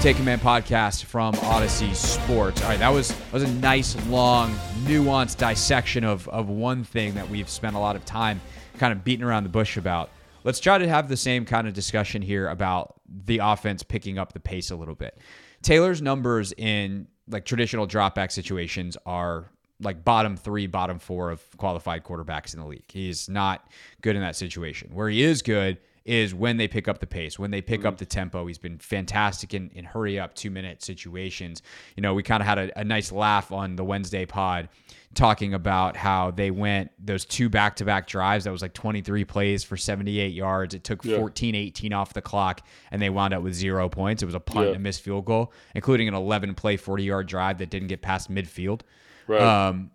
Take Command podcast from Audacy Sports. All right, that was that was a nice, long, nuanced dissection of of one thing that we've spent a lot of time kind of beating around the bush about. Let's try to have the same kind of discussion here about the offense picking up the pace a little bit. Taylor's numbers in like traditional dropback situations are like bottom three, bottom four of qualified quarterbacks in the league. He's not good in that situation. Where he is good is when they pick up the pace, when they pick mm-hmm. up the tempo. He's been fantastic in, in hurry up two minute situations. You know, we kind of had a, a nice laugh on the Wednesday pod talking about how they went those two back to back drives. That was like 23 plays for 78 yards. It took yeah. 14 18 off the clock, and they wound up with zero points. It was a punt yeah. and a missed field goal, including an 11 play, 40 yard drive that didn't get past midfield. Right. Um,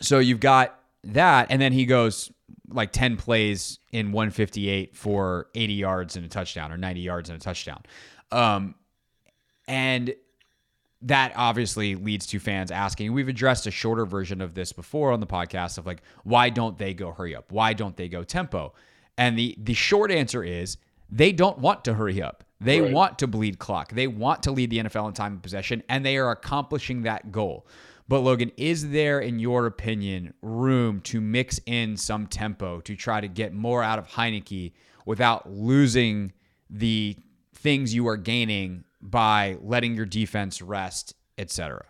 so you've got that, and then he goes like 10 plays in 158 for 80 yards and a touchdown or 90 yards and a touchdown. Um, and that obviously leads to fans asking. We've addressed a shorter version of this before on the podcast of like, why don't they go hurry up? Why don't they go tempo? And the the short answer is they don't want to hurry up. They right. want to bleed clock. They want to lead the NFL in time of possession, and they are accomplishing that goal. But Logan, is there, in your opinion, room to mix in some tempo to try to get more out of Heinicke without losing the things you are gaining by letting your defense rest, etc.?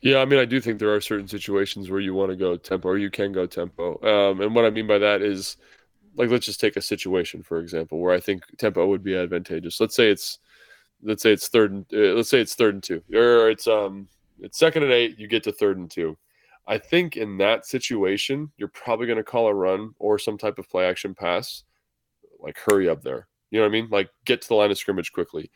Yeah, I mean, I do think there are certain situations where you want to go tempo or you can go tempo. Um, and what I mean by that is, like, let's just take a situation, for example, where I think tempo would be advantageous. Let's say it's, let's say it's third and, uh, let's say it's third and two, or it's um, it's second and eight, you get to third and two. I think in that situation, you're probably going to call a run or some type of play action pass. Like, hurry up there. You know what I mean? Like, get to the line of scrimmage quickly.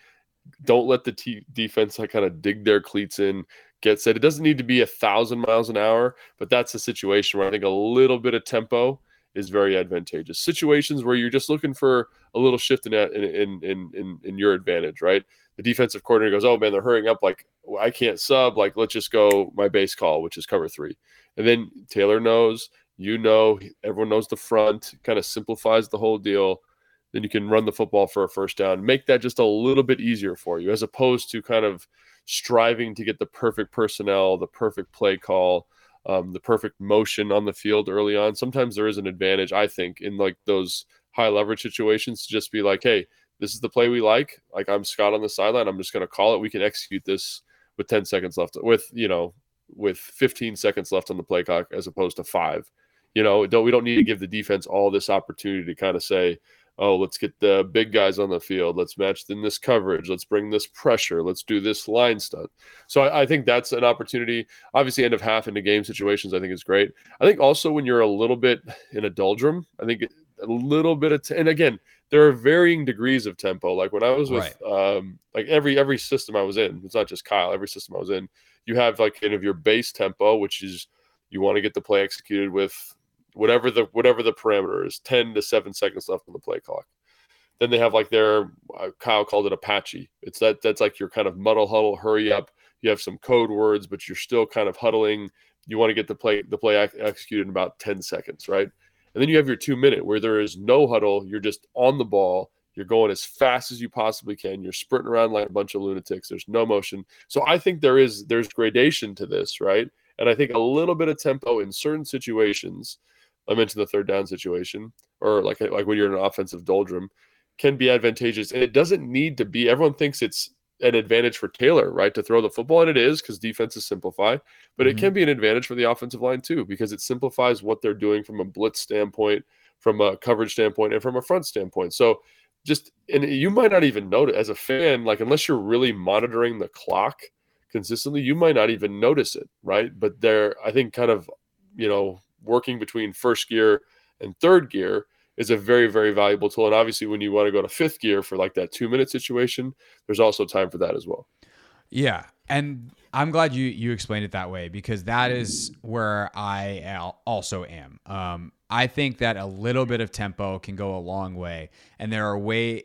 Don't let the t- defense like kind of dig their cleats in, get set. It doesn't need to be a thousand miles an hour, but that's a situation where I think a little bit of tempo is very advantageous. Situations where you're just looking for a little shift in in in in, in your advantage, right? The defensive coordinator goes, "Oh man, they're hurrying up. Like I can't sub. Like let's just go my base call, which is cover three. And then Taylor knows, you know, everyone knows the front. Kind of simplifies the whole deal. Then you can run the football for a first down. Make that just a little bit easier for you, as opposed to kind of striving to get the perfect personnel, the perfect play call um, the perfect motion on the field early on. Sometimes there is an advantage, I think, in like those high leverage situations to just be like, hey, this is the play we like. Like I'm Scott on the sideline. I'm just going to call it. We can execute this with 10 seconds left, with, you know, with 15 seconds left on the play clock as opposed to five. You know, don't we don't need to give the defense all this opportunity to kind of say, oh, let's get the big guys on the field. Let's match in this coverage. Let's bring this pressure. Let's do this line stunt. So I, I, think that's an opportunity. Obviously, end of half into game situations, I think is great. I think also when you're a little bit in a doldrum, I think a little bit of, t- and again, there are varying degrees of tempo. Like when I was with, right. um, like every every system I was in, it's not just Kyle. Every system I was in, you have like kind of your base tempo, which is you want to get the play executed with whatever the whatever the parameter is 10 to 7 seconds left on the play clock then they have like their uh, kyle called it apache it's that that's like your kind of muddle huddle hurry up you have some code words but you're still kind of huddling you want to get the play the play executed in about 10 seconds right and then you have your two minute where there is no huddle. You're just on the ball. You're going as fast as you possibly can. You're sprinting around like a bunch of lunatics. There's no motion. So i think there is there's gradation to this right? And i think a little bit of tempo in certain situations I mentioned the third down situation, or like like when you're in an offensive doldrum, can be advantageous. And it doesn't need to be. Everyone thinks it's an advantage for Taylor, right, to throw the football, and it is because defenses simplify. But mm-hmm. it can be an advantage for the offensive line too because it simplifies what they're doing from a blitz standpoint, from a coverage standpoint and from a front standpoint. So just and you might not even notice as a fan, like unless you're really monitoring the clock consistently, you might not even notice it, right? But they're I think kind of you know working between first gear and third gear is a very very valuable tool. And obviously when you want to go to fifth gear for like that two minute situation there's also time for that as well. Yeah and i'm glad you you explained it that way because that is where i also am. Um, i think that a little bit of tempo can go a long way and there are way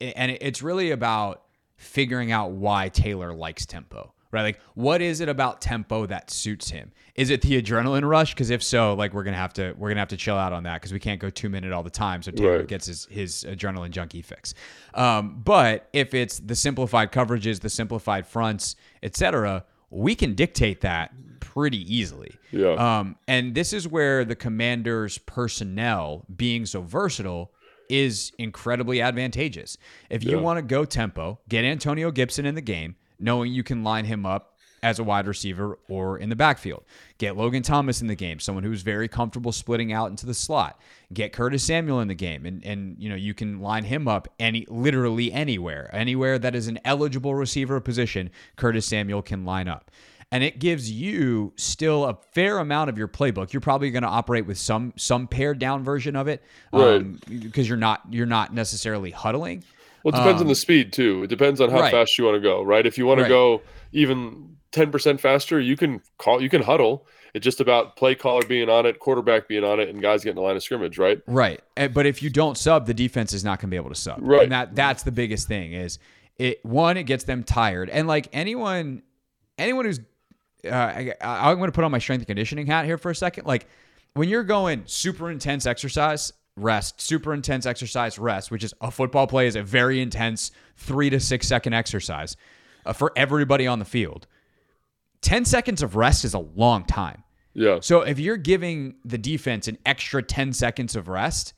and it's really about figuring out why taylor likes tempo right? Like, what is it about tempo that suits him? Is it the adrenaline rush? Because if so, like, we're gonna have to we're gonna have to chill out on that because we can't go two minute all the time. So Taylor right. gets his his adrenaline junkie fix. Um, but if it's the simplified coverages, the simplified fronts, etc., we can dictate that pretty easily. Yeah. Um, and this is where the commander's personnel being so versatile is incredibly advantageous. If you yeah. want to go tempo, get Antonio Gibson in the game knowing you can line him up as a wide receiver or in the backfield. Get Logan Thomas in the game, someone who's very comfortable splitting out into the slot. Get Curtis Samuel in the game, and and you know you can line him up any literally anywhere, anywhere that is an eligible receiver position. Curtis Samuel can line up. And it gives you still a fair amount of your playbook. You're probably going to operate with some some pared down version of it, right? Um, because you're not you're not necessarily huddling. Well, it depends um, on the speed too. It depends on how right. fast you want to go, right? If you want right. to go even 10% faster, you can call you can huddle. It's just about play caller being on it, quarterback being on it, and guys getting the line of scrimmage, right? Right. But if you don't sub, the defense is not going to be able to sub. Right. And that that's the biggest thing is it one, it gets them tired. And like anyone anyone who's uh, I, I'm going to put on my strength and conditioning hat here for a second. Like when you're going super intense exercise, rest, super intense exercise, rest, which is a football play is a very intense three to six second exercise uh, for everybody on the field. 10 seconds of rest is a long time. Yeah. So if you're giving the defense an extra 10 seconds of rest,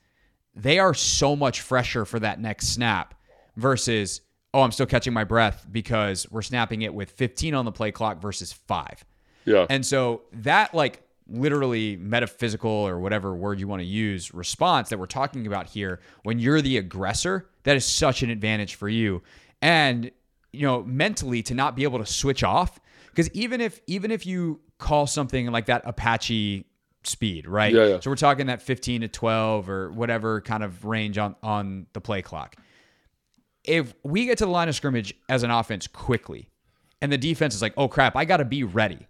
they are so much fresher for that next snap versus, oh, I'm still catching my breath because we're snapping it with 15 on the play clock versus five. Yeah. And so that like literally metaphysical or whatever word you want to use response that we're talking about here when you're the aggressor that is such an advantage for you. And you know mentally to not be able to switch off because even if even if you call something like that apache speed right? Yeah, yeah. so we're talking that 15 to 12 or whatever kind of range on on the play clock. If we get to the line of scrimmage as an offense quickly and the defense is like oh crap i got to be ready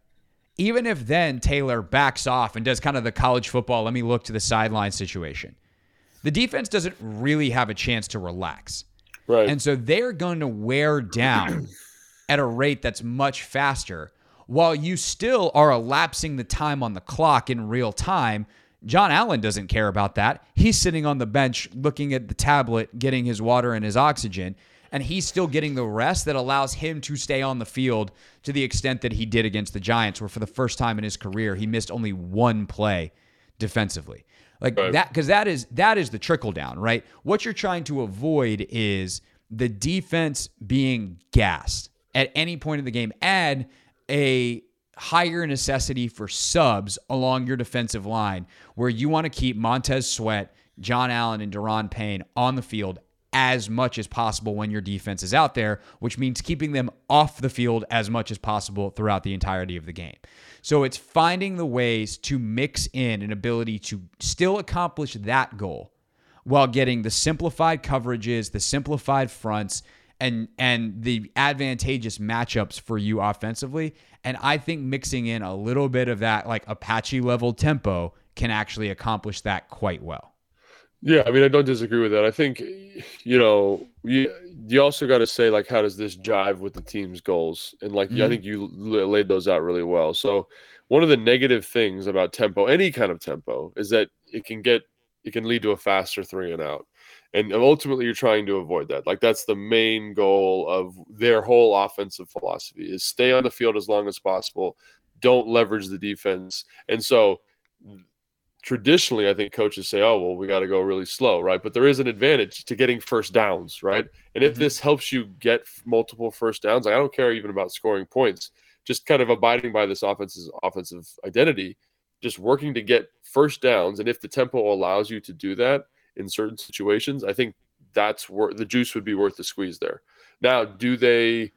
even if then Taylor backs off and does kind of the college football, let me look to the sideline situation, the defense doesn't really have a chance to relax. Right. And so they're going to wear down at a rate that's much faster while you still are elapsing the time on the clock in real time. John Allen doesn't care about that. He's sitting on the bench looking at the tablet, getting his water and his oxygen and he's still getting the rest that allows him to stay on the field to the extent that he did against the Giants, where for the first time in his career he missed only one play defensively. Like right. that because that is that is the trickle down, right? What you're trying to avoid is the defense being gassed at any point in the game. Add a higher necessity for subs along your defensive line where you want to keep Montez Sweat, John Allen, and Daron Payne on the field as much as possible when your defense is out there, which means keeping them off the field as much as possible throughout the entirety of the game. So it's finding the ways to mix in an ability to still accomplish that goal while getting the simplified coverages, the simplified fronts, and and the advantageous matchups for you offensively. And I think mixing in a little bit of that like Apache level tempo can actually accomplish that quite well. Yeah, I mean, I don't disagree with that. I think, you know, you you also got to say like, how does this jive with the team's goals? And like, mm-hmm. I think you laid those out really well. So, one of the negative things about tempo, any kind of tempo, is that it can get it can lead to a faster three and out, and ultimately you're trying to avoid that. Like, that's the main goal of their whole offensive philosophy: is stay on the field as long as possible, don't leverage the defense, and so traditionally, I think coaches say, oh, well, we got to go really slow, right? But there is an advantage to getting first downs, right? And if mm-hmm. this helps you get multiple first downs, like I don't care even about scoring points, just kind of abiding by this offense's offensive identity, just working to get first downs. And if the tempo allows you to do that in certain situations, I think that's where the juice would be worth the squeeze there. Now, do they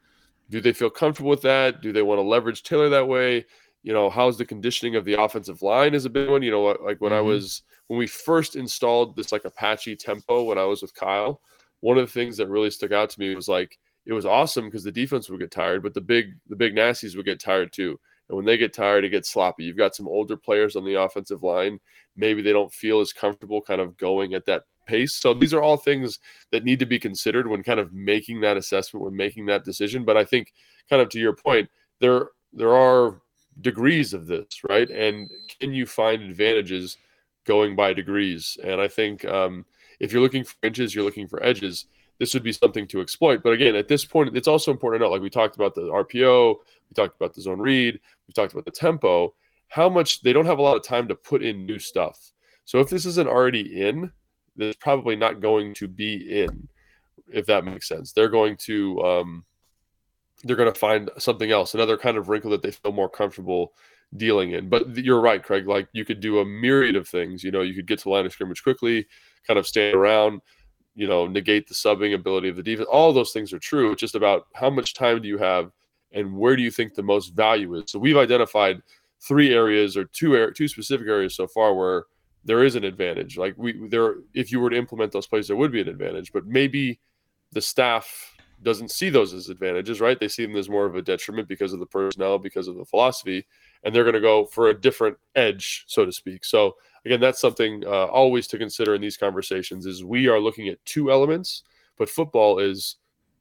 do they feel comfortable with that? Do they want to leverage Taylor that way? You know, how's the conditioning of the offensive line is a big one. You know, like when mm-hmm. I was when we first installed this like Apache tempo when I was with Kyle, one of the things that really stuck out to me was like it was awesome because the defense would get tired, but the big the big nasties would get tired too. And when they get tired, it gets sloppy. You've got some older players on the offensive line. Maybe they don't feel as comfortable kind of going at that pace. So these are all things that need to be considered when kind of making that assessment, when making that decision. But I think, kind of to your point, there there are degrees of this, right? And can you find advantages going by degrees? And I think um, if you're looking for inches, you're looking for edges. This would be something to exploit. But again, at this point, it's also important to note, like we talked about the RPO, we talked about the zone read, we talked about the tempo, how much they don't have a lot of time to put in new stuff. So if this isn't already in, that's probably not going to be in, if that makes sense. They're going to um, they're going to find something else, another kind of wrinkle that they feel more comfortable dealing in. But you're right, Craig. Like you could do a myriad of things. You know, you could get to line of scrimmage quickly, kind of stand around, you know, negate the subbing ability of the defense. All those things are true. It's just about how much time do you have and where do you think the most value is. So we've identified three areas or two two specific areas so far where there is an advantage. Like we there, if you were to implement those plays, there would be an advantage. But maybe the staff doesn't see those as advantages, right? They see them as more of a detriment because of the personnel, because of the philosophy, and they're going to go for a different edge, so to speak. So again, that's something uh, always to consider in these conversations. Is we are looking at two elements, but football is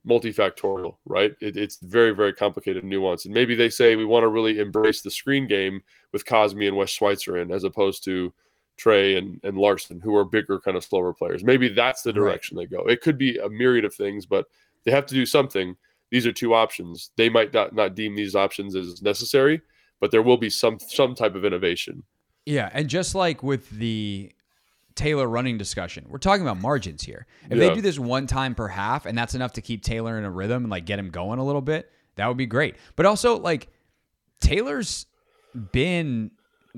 multifactorial, right? It, it's very, very complicated and nuanced. And maybe they say we want to really embrace the screen game with Cosmi and Wes Schweitzer in, as opposed to Trey and, and Larsen, who are bigger, kind of slower players. Maybe that's the direction right. they go. It could be a myriad of things, but they have to do something. These are two options. They might not, not deem these options as necessary, but there will be some some type of innovation. Yeah, and just like with the Taylor running discussion, we're talking about margins here. If yeah. they do this one time per half, and that's enough to keep Taylor in a rhythm and like get him going a little bit, that would be great. But also, like Taylor's been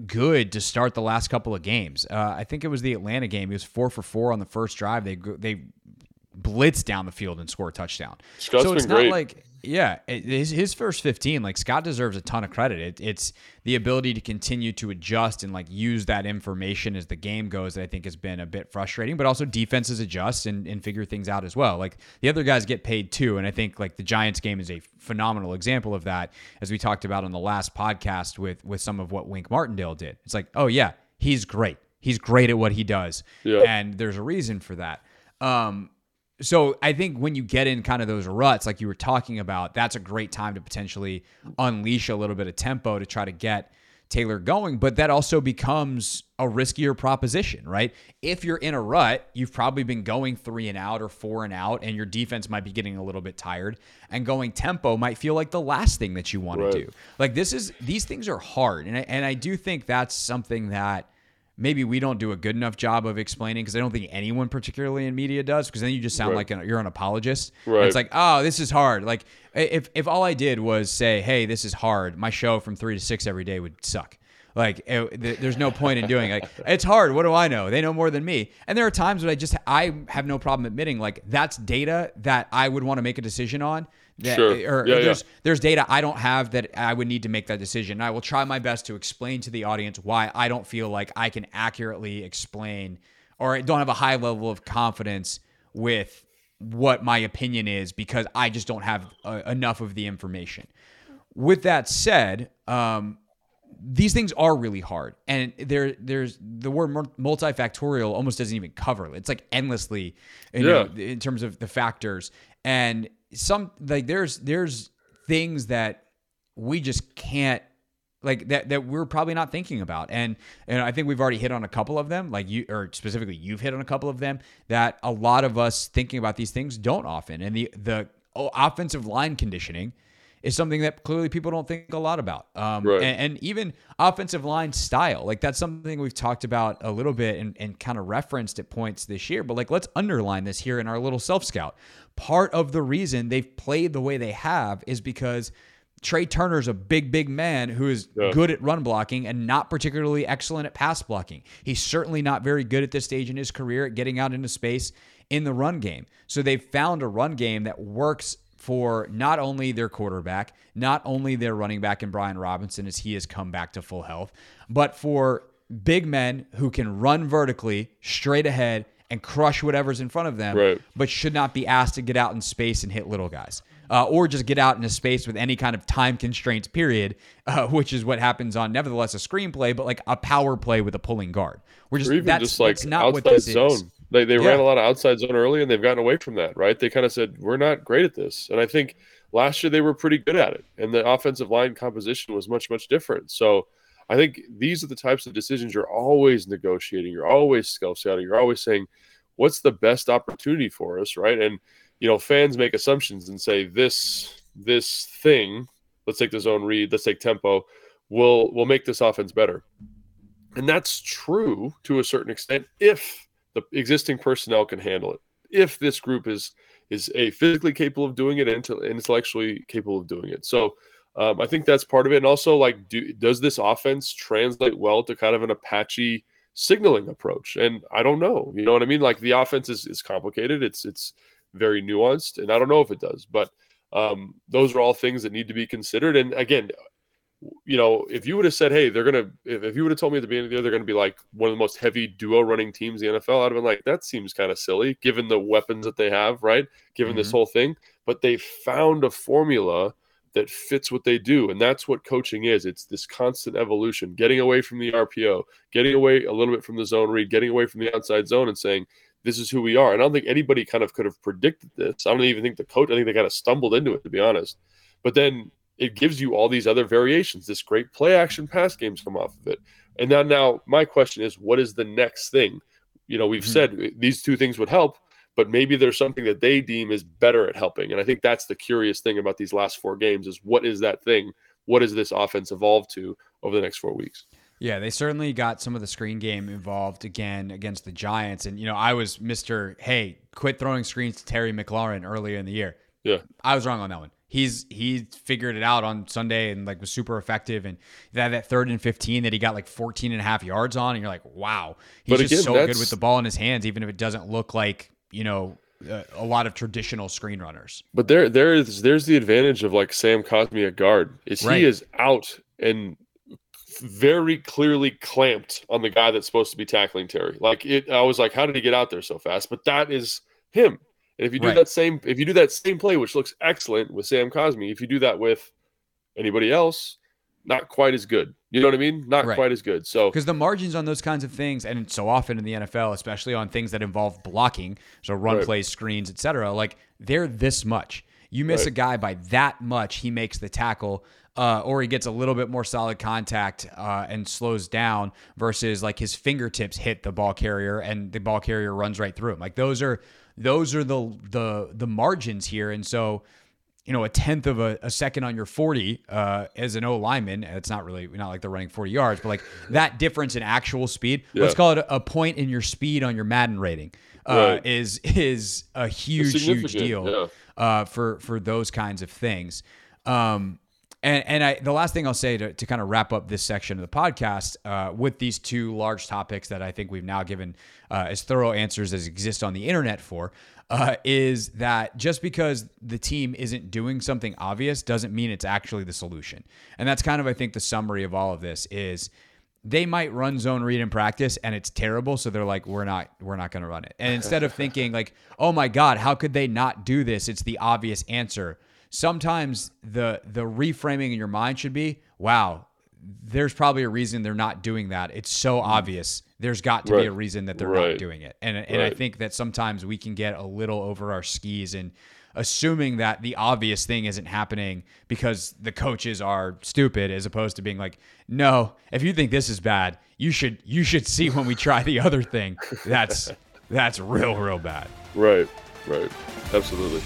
good to start the last couple of games. Uh, I think it was the Atlanta game. He was four for four on the first drive. They they blitz down the field and score a touchdown. Scott's so it's not great. like yeah, it, his his first 15 like Scott deserves a ton of credit. It, it's the ability to continue to adjust and like use that information as the game goes that I think has been a bit frustrating, but also defenses adjust and, and figure things out as well. Like the other guys get paid too, and I think like the Giants game is a phenomenal example of that as we talked about on the last podcast with with some of what Wink Martindale did. It's like, "Oh yeah, he's great. He's great at what he does." Yeah. And there's a reason for that. Um, so I think when you get in kind of those ruts, like you were talking about, that's a great time to potentially unleash a little bit of tempo to try to get Taylor going. But that also becomes a riskier proposition, right? If you're in a rut, you've probably been going three and out or four and out, and your defense might be getting a little bit tired. And going tempo might feel like the last thing that you want right. to do. Like this is these things are hard, and I, and I do think that's something that maybe we don't do a good enough job of explaining because I don't think anyone particularly in media does because then you just sound right. like an, you're an apologist. Right. It's like, oh, this is hard. Like if if all I did was say, hey, this is hard, my show from three to six every day would suck. Like it, there's no point in doing it. like it's hard. What do I know? They know more than me. And there are times when I just I have no problem admitting like that's data that I would want to make a decision on that, sure. Or, yeah, there's yeah. there's data I don't have that I would need to make that decision. And I will try my best to explain to the audience why I don't feel like I can accurately explain or I don't have a high level of confidence with what my opinion is because I just don't have uh, enough of the information. With that said, um, these things are really hard, and there there's the word multifactorial almost doesn't even cover it. It's like endlessly, you yeah. know, in terms of the factors. And some like there's there's things that we just can't like that that we're probably not thinking about. And and I think we've already hit on a couple of them like you or specifically you've hit on a couple of them that a lot of us thinking about these things don't often. And the the oh, offensive line conditioning is something that clearly people don't think a lot about. Um, right. and, and, even offensive line style, like that's something we've talked about a little bit and, and kind of referenced at points this year. But like, let's underline this here in our little self scout. Part of the reason they've played the way they have is because Trai Turner's a big, big man who is Yeah. good at run blocking and not particularly excellent at pass blocking. He's certainly not very good at this stage in his career at getting out into space in the run game. So they've found a run game that works for not only their quarterback, not only their running back in Brian Robinson as he has come back to full health, but for big men who can run vertically straight ahead and crush whatever's in front of them, Right. but should not be asked to get out in space and hit little guys. Uh, or just get out in a space with any kind of time constraints, period, uh, which is what happens on nevertheless a screenplay, but like a power play with a pulling guard. We're just or even that's, just like that's not what this zone. is. They they Yeah. ran a lot of outside zone early, and they've gotten away from that. Right? They kind of said we're not great at this, and I think last year they were pretty good at it, and the offensive line composition was much much different. So. I think these are the types of decisions you're always negotiating. You're always scout scouting. You're always saying, "What's the best opportunity for us?" Right? And you know, fans make assumptions and say this this thing. Let's take the zone read. Let's take tempo. Will will make this offense better. And that's true to a certain extent if the existing personnel can handle it. If this group is is a physically capable of doing it and intellectually capable of doing it. So um, I think that's part of it. And also, like, do, does this offense translate well to kind of an Apache signaling approach? And I don't know. You know what I mean? Like the offense is, is complicated. It's it's very nuanced, and I don't know if it does. But um, those are all things that need to be considered. And again, you know, if you would have said, "Hey, they're gonna," if, if you would have told me at the beginning of the year they're gonna be like one of the most heavy duo running teams in the NFL, I'd have been like, "That seems kind of silly, given the weapons that they have, right? Given this mm-hmm. whole thing." But they found a formula that fits what they do, and that's what coaching is. It's this constant evolution, getting away from the RPO, getting away a little bit from the zone read, getting away from the outside zone, and saying, "This is who we are." And I don't think anybody kind of could have predicted this. I don't even think the coach. I think they kind of stumbled into it, to be honest. But then it gives you all these other variations. This great play action pass games come off of it. And now, now my question is, what is the next thing? You know, we've Mhm. said these two things would help, but maybe there's something that they deem is better at helping. And I think that's the curious thing about these last four games is what is that thing? What does this offense evolve to over the next four weeks? Yeah, they certainly got some of the screen game involved again against the Giants. And, you know, I was Mr. Hey, quit throwing screens to Terry McLaurin earlier in the year. Yeah. I was wrong on that one. He's he figured it out on Sunday and like was super effective and that that third and 15 that he got like 14 and a half yards on and you're like, wow. He's just so good with the ball in his hands even if it doesn't look like, you know, a, a lot of traditional screen runners. But there, there is there's the advantage of like Sam Cosmi at guard is Right. he is out and very clearly clamped on the guy that's supposed to be tackling Terry. Like it, I was like, how did he get out there so fast? But that is him. And if you do Right. that same, if you do that same play, which looks excellent with Sam Cosmi, if you do that with anybody else, not quite as good. You know what I mean? Not Right. quite as good. So Because the margins on those kinds of things, and so often in the NFL, especially on things that involve blocking, so run Right. plays, screens, etc., like they're this much. You miss Right. a guy by that much, he makes the tackle, uh, or he gets a little bit more solid contact uh, and slows down versus like his fingertips hit the ball carrier and the ball carrier runs right through him. Like those are those are the the the margins here, and so you know, a tenth of a, a second on your 40 uh, as an O lineman. It's not really, not like they're running 40 yards, but like that difference in actual speed, let's call it a, a point in your speed on your Madden rating, uh, Right. is is a huge, huge deal yeah. uh, for for those kinds of things. Um, and and I, the last thing I'll say to, to kind of wrap up this section of the podcast uh, with these two large topics that I think we've now given uh, as thorough answers as exist on the internet for uh, is that just because the team isn't doing something obvious doesn't mean it's actually the solution. And that's kind of I think the summary of all of this is they might run zone read in practice and it's terrible so they're like we're not we're not going to run it. And instead of thinking like oh my god how could they not do this? It's the obvious answer sometimes the the reframing in your mind should be wow there's probably a reason they're not doing that. It's so mm-hmm. obvious. There's got to be a reason that they're Right. not doing it. And and I think that sometimes we can get a little over our skis and assuming that the obvious thing isn't happening because the coaches are stupid as opposed to being like no if you think this is bad you should you should see when we try the other thing. That's that's real real bad. Right, right, absolutely.